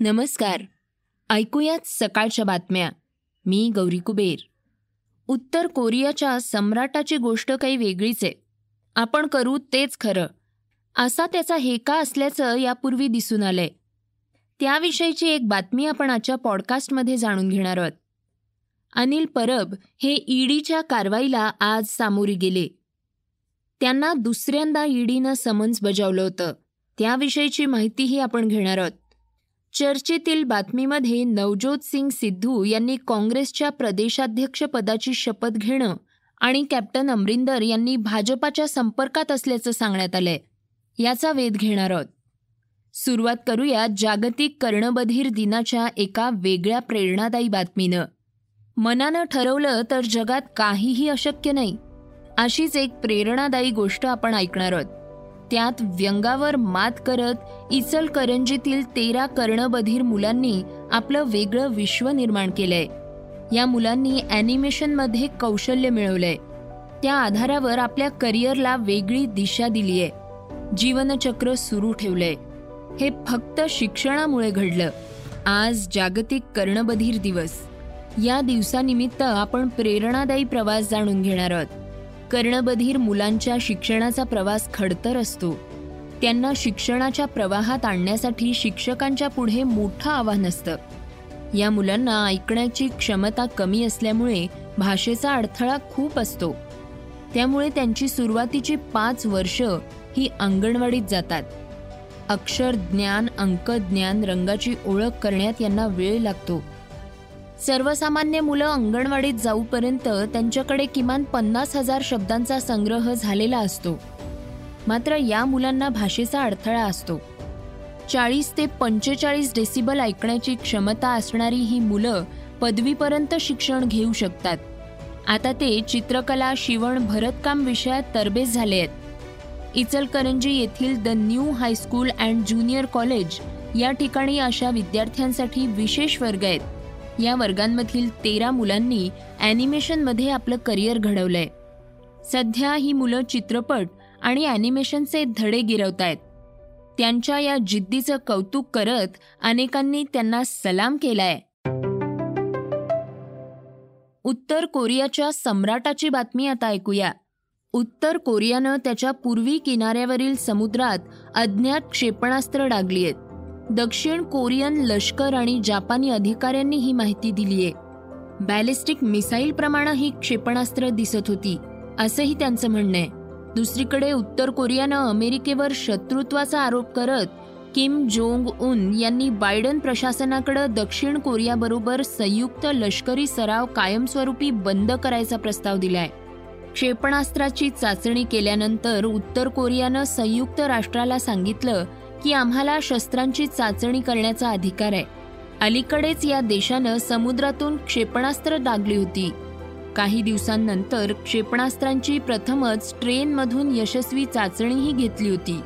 नमस्कार. ऐकूयात सकाळच्या बातम्या. मी गौरी कुबेर. उत्तर कोरियाच्या सम्राटाची गोष्ट काही वेगळीच आहे. आपण करू तेच खरं. असा त्याचा हेका असल्याचं यापूर्वी दिसून आलंय. त्याविषयीची एक बातमी आपण आजच्या पॉडकास्टमध्ये जाणून घेणार आहोत. अनिल परब हे ईडीच्या कारवाईला आज सामोरी गेले. त्यांना दुसऱ्यांदा ईडीनं समन्स बजावलं होतं. त्याविषयीची माहितीही आपण घेणार आहोत. चर्चेतील बातमीमध्ये नवज्योत सिंग सिद्धू यांनी काँग्रेसच्या प्रदेशाध्यक्षपदाची शपथ घेणं आणि कॅप्टन अमरिंदर यांनी भाजपाच्या संपर्कात असल्याचं सांगण्यात आलंय. याचा वेध घेणार आहोत. सुरुवात करूया जागतिक कर्णबधीर दिनाच्या एका वेगळ्या प्रेरणादायी बातमीनं. मनानं ठरवलं तर जगात काहीही अशक्य नाही. अशीच एक प्रेरणादायी गोष्ट आपण ऐकणार आहोत. त्यात व्यंगावर मात करत इचलकरंजीतील तेरा कर्णबधीर मुलांनी आपलं वेगळं विश्व निर्माण केलंय. या मुलांनी ॲनिमेशनमध्ये कौशल्य मिळवलंय. त्या आधारावर आपल्या करिअरला वेगळी दिशा दिलीय. जीवनचक्र सुरू ठेवलंय. हे फक्त शिक्षणामुळे घडलं. आज जागतिक कर्णबधीर दिवस. या दिवसानिमित्त आपण प्रेरणादायी प्रवास जाणून घेणार आहोत. कर्णबधीर मुलांच्या शिक्षणाचा प्रवास खडतर असतो. त्यांना शिक्षणाच्या प्रवाहात आणण्यासाठी शिक्षकांच्या पुढे मोठं आव्हान असतं. या मुलांना ऐकण्याची क्षमता कमी असल्यामुळे भाषेचा अडथळा खूप असतो. त्यामुळे त्यांची सुरुवातीची पाच वर्ष ही अंगणवाडीत जातात. अक्षर ज्ञान अंक ज्ञान रंगाची ओळख करण्यात यांना वेळ लागतो. सर्वसामान्य मुलं अंगणवाडीत जाऊपर्यंत त्यांच्याकडे किमान पन्नास हजार शब्दांचा संग्रह झालेला असतो. मात्र या मुलांना भाषेचा अडथळा असतो. चाळीस ते पंचेचाळीस डेसिबल ऐकण्याची क्षमता असणारी ही मुलं पदवीपर्यंत शिक्षण घेऊ शकतात. आता ते चित्रकला शिवण भरतकाम विषयात तरबेज झाले आहेत. इचलकरंजी येथील the new high school and junior college या ठिकाणी अशा विद्यार्थ्यांसाठी विशेष वर्ग आहेत. या वर्गांमधील तेरा मुलांनी ॲनिमेशनमध्ये आपलं करिअर घडवलंय. सध्या ही मुलं चित्रपट आणि ॲनिमेशनचे धडे गिरवतायत. त्यांच्या या जिद्दीचं कौतुक करत अनेकांनी त्यांना सलाम केलाय. उत्तर कोरियाच्या सम्राटाची बातमी आता ऐकूया. उत्तर कोरियानं त्याच्या पूर्वी किनाऱ्यावरील समुद्रात अज्ञात क्षेपणास्त्र डागली आहेत दक्षिण कोरियन लष्कर आणि जापानी अधिकाऱ्यांनी ही माहिती दिलीय. बॅलिस्टिक मिसाईल प्रमाणे ही क्षेपणास्त्र दिसत होती असंही त्यांचं म्हणणं आहे. दुसरीकडे उत्तर कोरियानं अमेरिकेवर शत्रुत्वाचा आरोप करत किम जोंग उन यांनी बायडन प्रशासनाकडे दक्षिण कोरियाबरोबर संयुक्त लष्करी सराव कायमस्वरूपी बंद करायचा प्रस्ताव दिलाय. क्षेपणास्त्राची चाचणी केल्यानंतर उत्तर कोरियानं संयुक्त राष्ट्राला सांगितलं की आम्हाला शस्त्रांची चाचणी करण्याचा अधिकार आहे. अलीकडेच या देशानं समुद्रातून क्षेपणास्त्र डागली होती. काही दिवसांनंतर क्षेपणास्त्रांची प्रथमच ट्रेनमधून यशस्वी चाचणीही घेतली होती.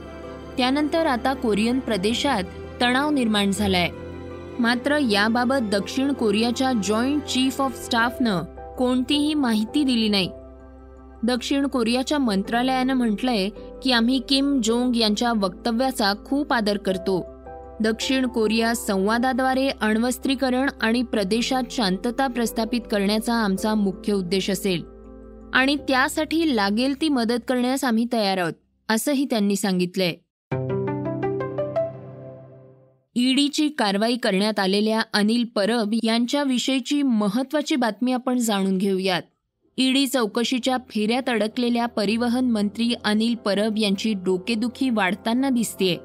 त्यानंतर आता कोरियन प्रदेशात तणाव निर्माण झालाय. मात्र याबाबत दक्षिण कोरियाच्या जॉईंट चीफ ऑफ स्टाफनं कोणतीही माहिती दिली नाही. दक्षिण कोरियाच्या मंत्रालयानं म्हटलंय की आम्ही किम जोंग यांच्या वक्तव्याचा खूप आदर करतो. दक्षिण कोरिया संवादाद्वारे अण्वस्त्रीकरण आणि प्रदेशात शांतता प्रस्थापित करण्याचा आमचा मुख्य उद्देश असेल. आणि त्यासाठी लागेल ती मदत करण्यास आम्ही तयार आहोत असंही त्यांनी सांगितलंय. ईडीची कारवाई करण्यात आलेल्या अनिल परब यांच्याविषयीची महत्वाची बातमी आपण जाणून घेऊयात. ईडी चौकशीच्या फेऱ्यात अडकलेल्या परिवहन मंत्री अनिल परब यांची डोकेदुखी वाढताना दिसतेय.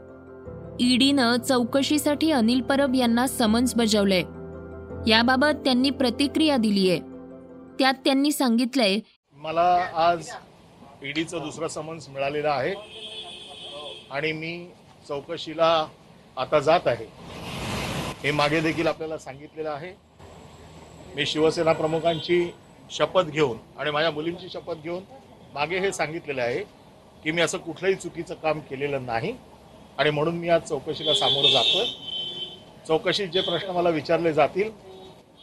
ईडीनं चौकशीसाठी अनिल परब यांना समन्स बजावलंय. याबाबत त्यांनी प्रतिक्रिया दिलीय. त्यात त्यांनी सांगितलंय मला आज ईडीचं दुसरं समन्स मिळालेलं आहे. आणि मी चौकशीला आता जात आहे. हे मागे देखील आपल्याला सांगितलेलं आहे. मी शिवसेना प्रमुखांची शपथ घेऊन आणि माझ्या मुलींची शपथ घेऊन मागे हे सांगितलेलं आहे की मी असं कुठलंही चुकीचं काम केलेलं नाही आणि म्हणून मी आज चौकशीला सामोरं जातोय. चौकशीत जे प्रश्न मला विचारले जातील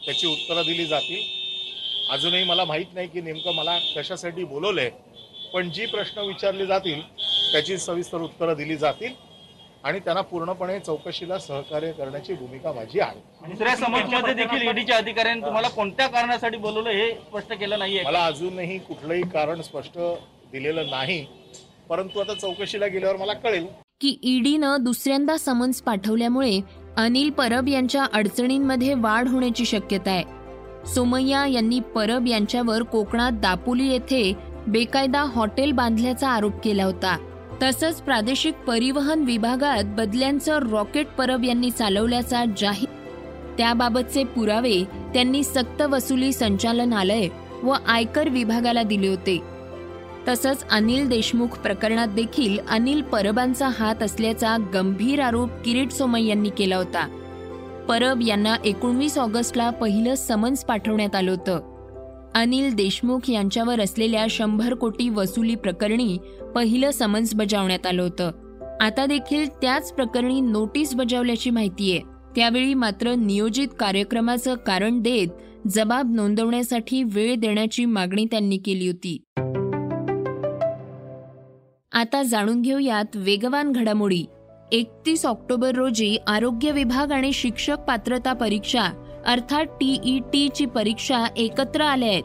त्याची उत्तरं दिली जातील. अजूनही मला माहीत नाही की नेमकं मला कशासाठी बोलवलंय पण जी प्रश्न विचारले जातील त्याची सविस्तर उत्तरं दिली जातील. आणि त्यांना पूर्णपणे चौकशीला सहकार्य करण्याची भूमिका माझी आहे. दुसऱ्या समजमध्ये देखील ईडीच्या अधिकाऱ्यांनी तुम्हाला कोणत्या कारणासाठी बोलवलं हे स्पष्ट केलं नाहीये? मला अजूनही कुठलंही कारण स्पष्ट दिलेलं नाही परंतु आता चौकशीला गेल्यावर मला कळेल. की ईडीनं दुसऱ्यांदा समन्स पाठवल्यामुळे अनिल परब यांच्या अडचणींमध्ये वाढ होण्याची शक्यता आहे. सोमय्या यांनी परब यांच्यावर कोकणात दापोली येथे बेकायदा हॉटेल बांधल्याचा आरोप केला होता. तसंच प्रादेशिक परिवहन विभागात बदल्यांचं रॉकेट परब यांनी चालवल्याचा जाहीर त्याबाबतचे पुरावे त्यांनी सक्तवसुली संचालनालय व आयकर विभागाला दिले होते. तसंच अनिल देशमुख प्रकरणात देखील अनिल परबांचा हात असल्याचा गंभीर आरोप किरीट सोमय यांनी केला होता. परब यांना एकोणवीस ऑगस्टला पहिलं समन्स पाठवण्यात आलं होतं. अनिल देशमुख यांच्यावर असलेल्या शंभर कोटी वसुली प्रकरणी पहिलं समन्स बजावण्यात आलं होतं. आता देखील त्याच प्रकरणी नोटीस बजावल्याची माहिती आहे. त्यावेळी मात्र नियोजित कार्यक्रमाचं कारण देत जबाब नोंदवण्यासाठी वेळ देण्याची मागणी त्यांनी केली होती. आता जाणून घेऊयात वेगवान घडामोडी. एकतीस ऑक्टोबर रोजी आरोग्य विभाग आणि शिक्षक पात्रता परीक्षा अर्थात टीई टीची परीक्षा एकत्र आल्या आहेत.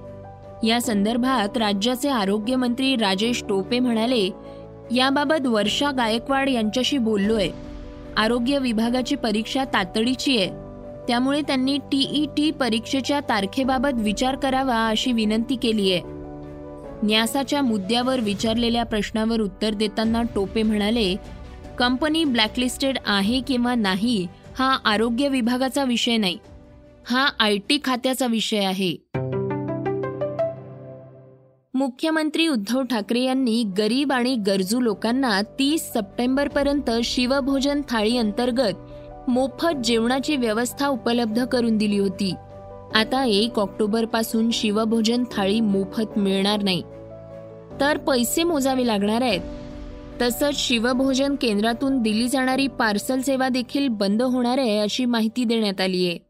या संदर्भात राज्याचे आरोग्यमंत्री राजेश टोपे म्हणाले याबाबत वर्षा गायकवाड यांच्याशी बोललोय. आरोग्य विभागाची परीक्षा तातडीची आहे. त्यामुळे त्यांनी टीई परीक्षेच्या तारखेबाबत विचार करावा अशी विनंती केली आहे. न्यासाच्या मुद्द्यावर विचारलेल्या प्रश्नावर उत्तर देताना टोपे म्हणाले कंपनी ब्लॅकलिस्टेड आहे किंवा नाही हा आरोग्य विभागाचा विषय नाही. हा आय टी खात्याचा विषय आहे. मुख्यमंत्री उद्धव ठाकरे यांनी गरीब आणि गरजू लोकांना तीस सप्टेंबर पर्यंत शिवभोजन थाळी अंतर्गत मोफत जेवणाची व्यवस्था उपलब्ध करून दिली होती. आता एक ऑक्टोबरपासून शिवभोजन थाळी मोफत मिळणार नाही. तर पैसे मोजावे लागणार आहेत. तसंच शिवभोजन केंद्रातून दिली जाणारी पार्सल सेवा देखील बंद होणार आहे अशी माहिती देण्यात आली आहे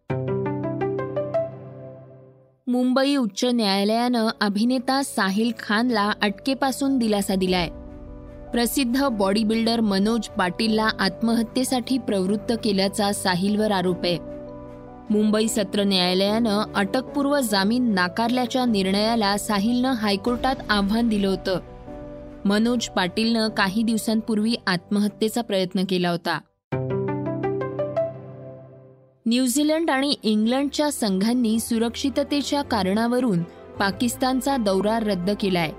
मुंबई उच्च न्यायालयानं अभिनेता साहिल खानला अटकेपासून दिलासा दिलाय. प्रसिद्ध बॉडी बिल्डर मनोज पाटीलला आत्महत्येसाठी प्रवृत्त केल्याचा साहिलवर आरोप आहे. मुंबई सत्र न्यायालयानं अटकपूर्व जामीन नाकारल्याच्या निर्णयाला साहिलनं हायकोर्टात आव्हान दिलं होतं. मनोज पाटीलनं काही दिवसांपूर्वी आत्महत्येचा प्रयत्न केला होता. न्यूझीलंड आणि इंग्लंडच्या संघांनी सुरक्षिततेच्या कारणावरून पाकिस्तानचा दौरा रद्द केलाय.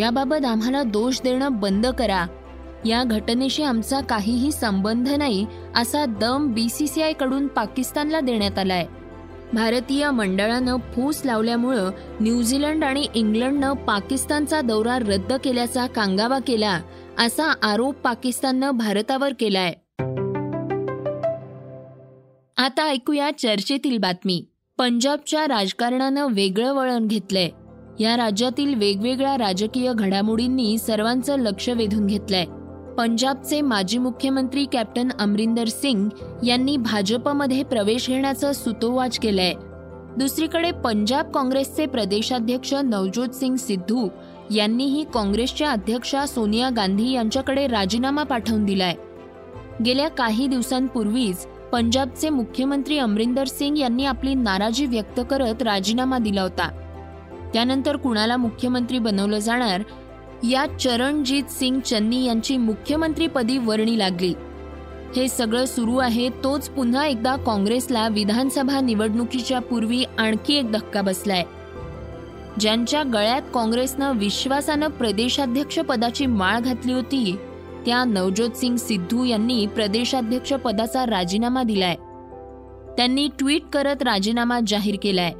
याबाबत आम्हाला दोष देणं बंद करा. या घटनेशी आमचा काहीही संबंध नाही असा दम बीसीसीआयकडून पाकिस्तानला देण्यात आलाय. भारतीय मंडळानं फूस लावल्यामुळं न्यूझीलंड आणि इंग्लंडनं पाकिस्तानचा दौरा रद्द केल्याचा कांगावा केला असा आरोप पाकिस्ताननं भारतावर केलाय. आता ऐकूया चर्चेतील बातमी. पंजाबच्या राजकारणानं वेगळं वळण घेतलंय. या राज्यातील वेगवेगळ्या राजकीय घडामोडींनी सर्वांचं लक्ष वेधून घेतलंय. पंजाबचे माजी मुख्यमंत्री कॅप्टन अमरिंदर सिंग यांनी भाजपमध्ये प्रवेश घेण्याचं सुतोवाच केलंय. दुसरीकडे पंजाब काँग्रेसचे प्रदेशाध्यक्ष नवज्योत सिंग सिद्धू यांनीही काँग्रेसच्या अध्यक्षा सोनिया गांधी यांच्याकडे राजीनामा पाठवून दिलाय. गेल्या काही दिवसांपूर्वीच पंजाबचे मुख्यमंत्री अमरिंदर सिंग यांनी आपली नाराजी व्यक्त करत राजीनामा दिला होता. त्यानंतर कुणाला मुख्यमंत्री बनवलं जाणार? या चरणजीत सिंग चन्नी यांची मुख्यमंत्रीपदी वर्णी लागली. हे सगळं सुरू आहे तोच पुन्हा एकदा काँग्रेसला विधानसभा निवडणुकीच्या पूर्वी आणखी एक धक्का बसलाय. ज्यांच्या गळ्यात काँग्रेसनं विश्वासानं प्रदेशाध्यक्ष पदाची माळ घातली होती त्या नवज्योत सिंग सिद्धू यांनी प्रदेशाध्यक्ष पदाचा राजीनामा दिलाय. त्यांनी ट्विट करत राजीनामा जाहीर केलाय.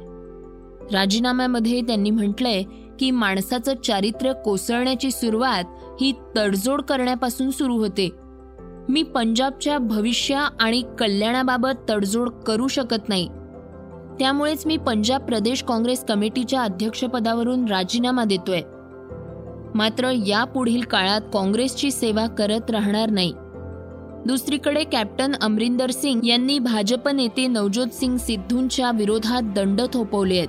राजीनाम्यामध्ये त्यांनी म्हटलंय की माणसाचं चारित्र्य कोसळण्याची सुरुवात ही तडजोड करण्यापासून सुरू होते. मी पंजाबच्या भविष्य आणि कल्याणाबाबत तडजोड करू शकत नाही. त्यामुळेच मी पंजाब प्रदेश काँग्रेस कमिटीच्या अध्यक्षपदावरून राजीनामा देतोय. मात्र यापुढील काळात काँग्रेसची सेवा करत राहणार नाही. दुसरीकडे कॅप्टन अमरिंदर सिंग यांनी भाजप नेते नवज्योत सिंग सिद्धूंच्या विरोधात दंड थोपवले आहेत.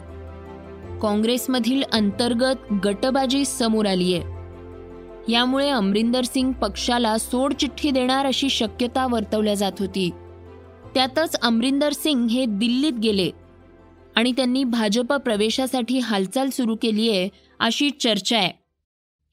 काँग्रेसमधील अंतर्गत गटबाजी समोर आली आहे. यामुळे अमरिंदर सिंग पक्षाला सोडचिठ्ठी देणार अशी शक्यता वर्तवल्या जात होती. त्यातच अमरिंदर सिंग हे दिल्लीत गेले आणि त्यांनी भाजप प्रवेशासाठी हालचाल सुरू केली आहे अशी चर्चा आहे.